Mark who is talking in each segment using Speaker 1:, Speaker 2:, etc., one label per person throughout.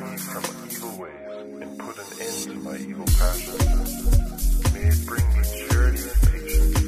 Speaker 1: me from evil ways and put an end to my evil passions. May it bring me charity and patience.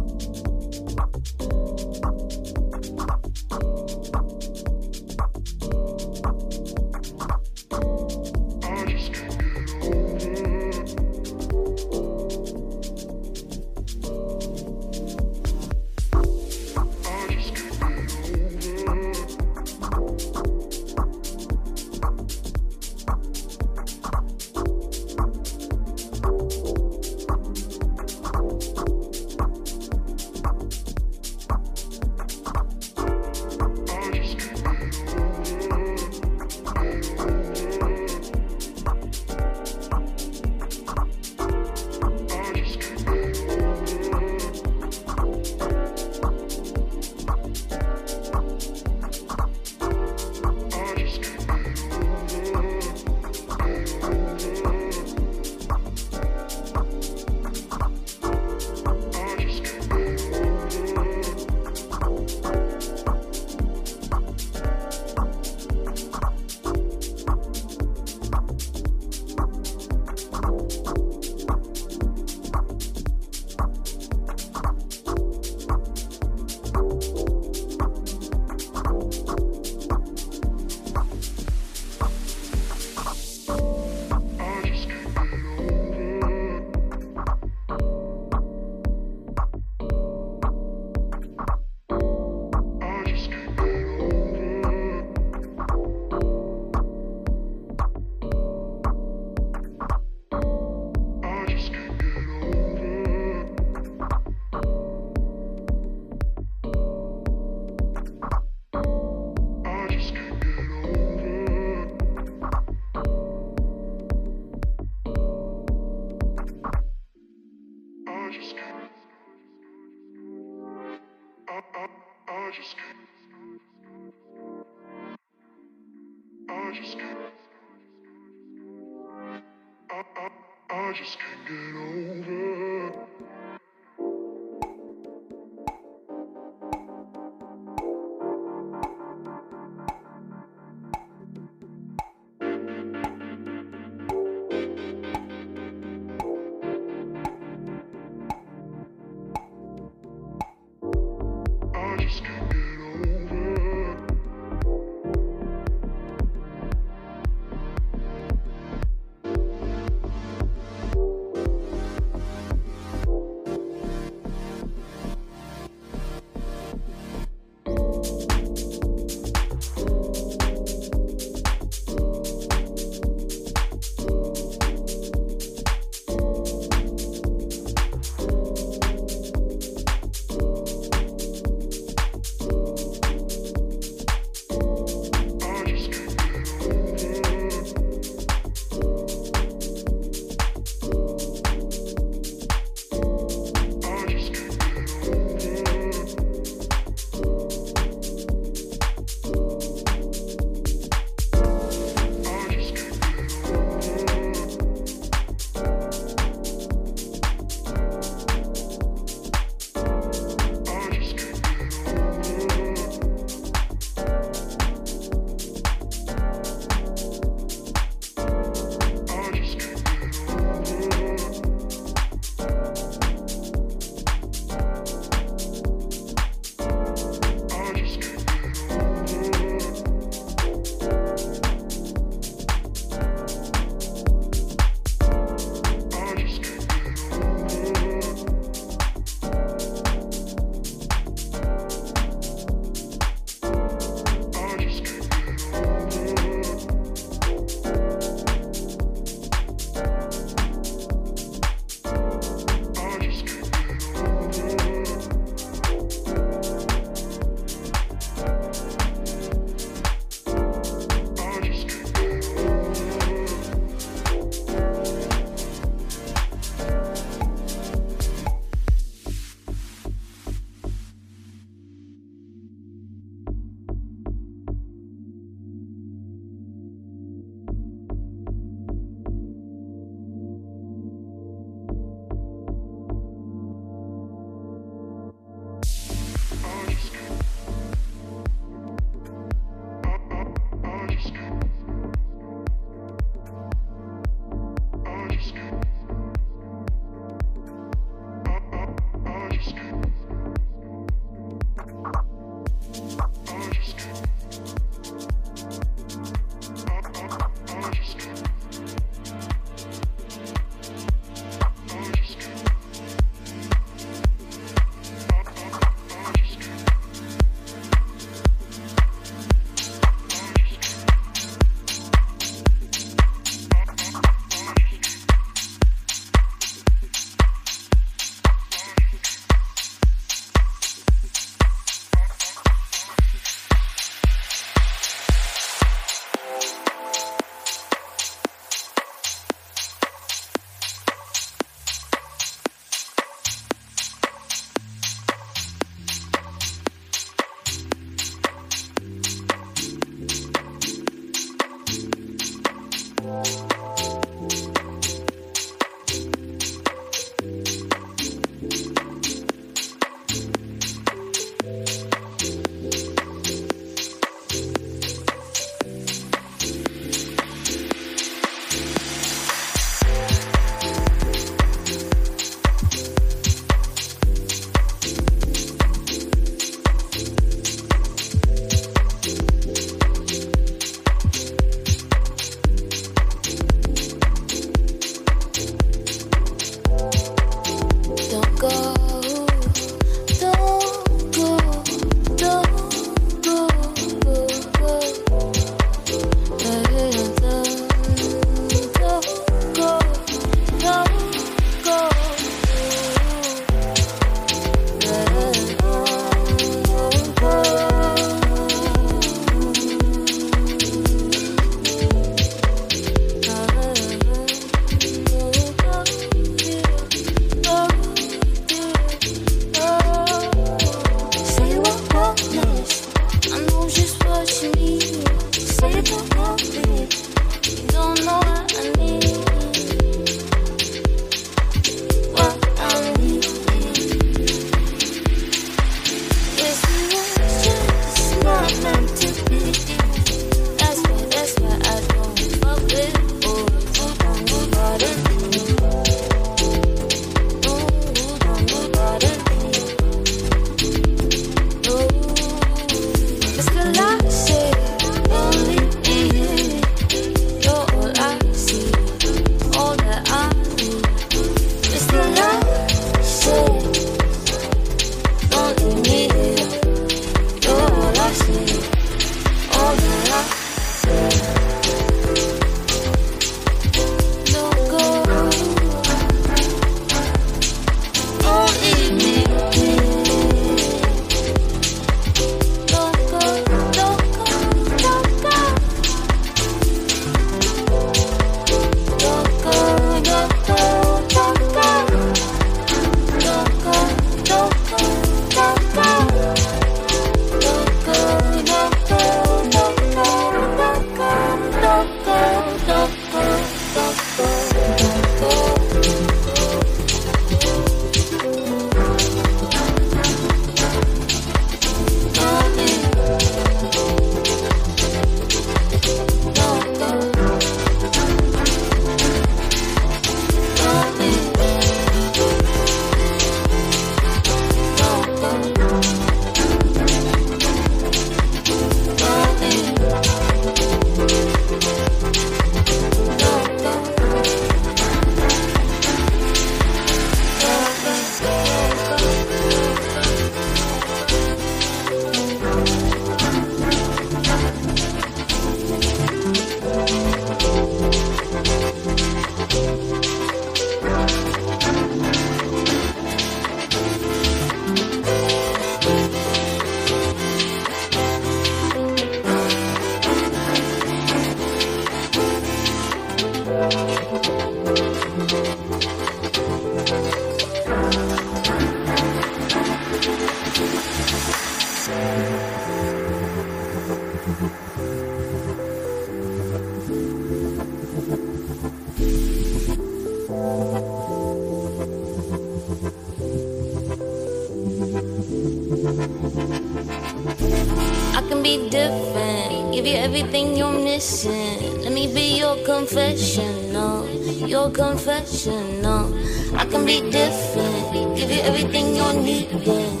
Speaker 2: Your confessional. I can be different, give you everything you're needing.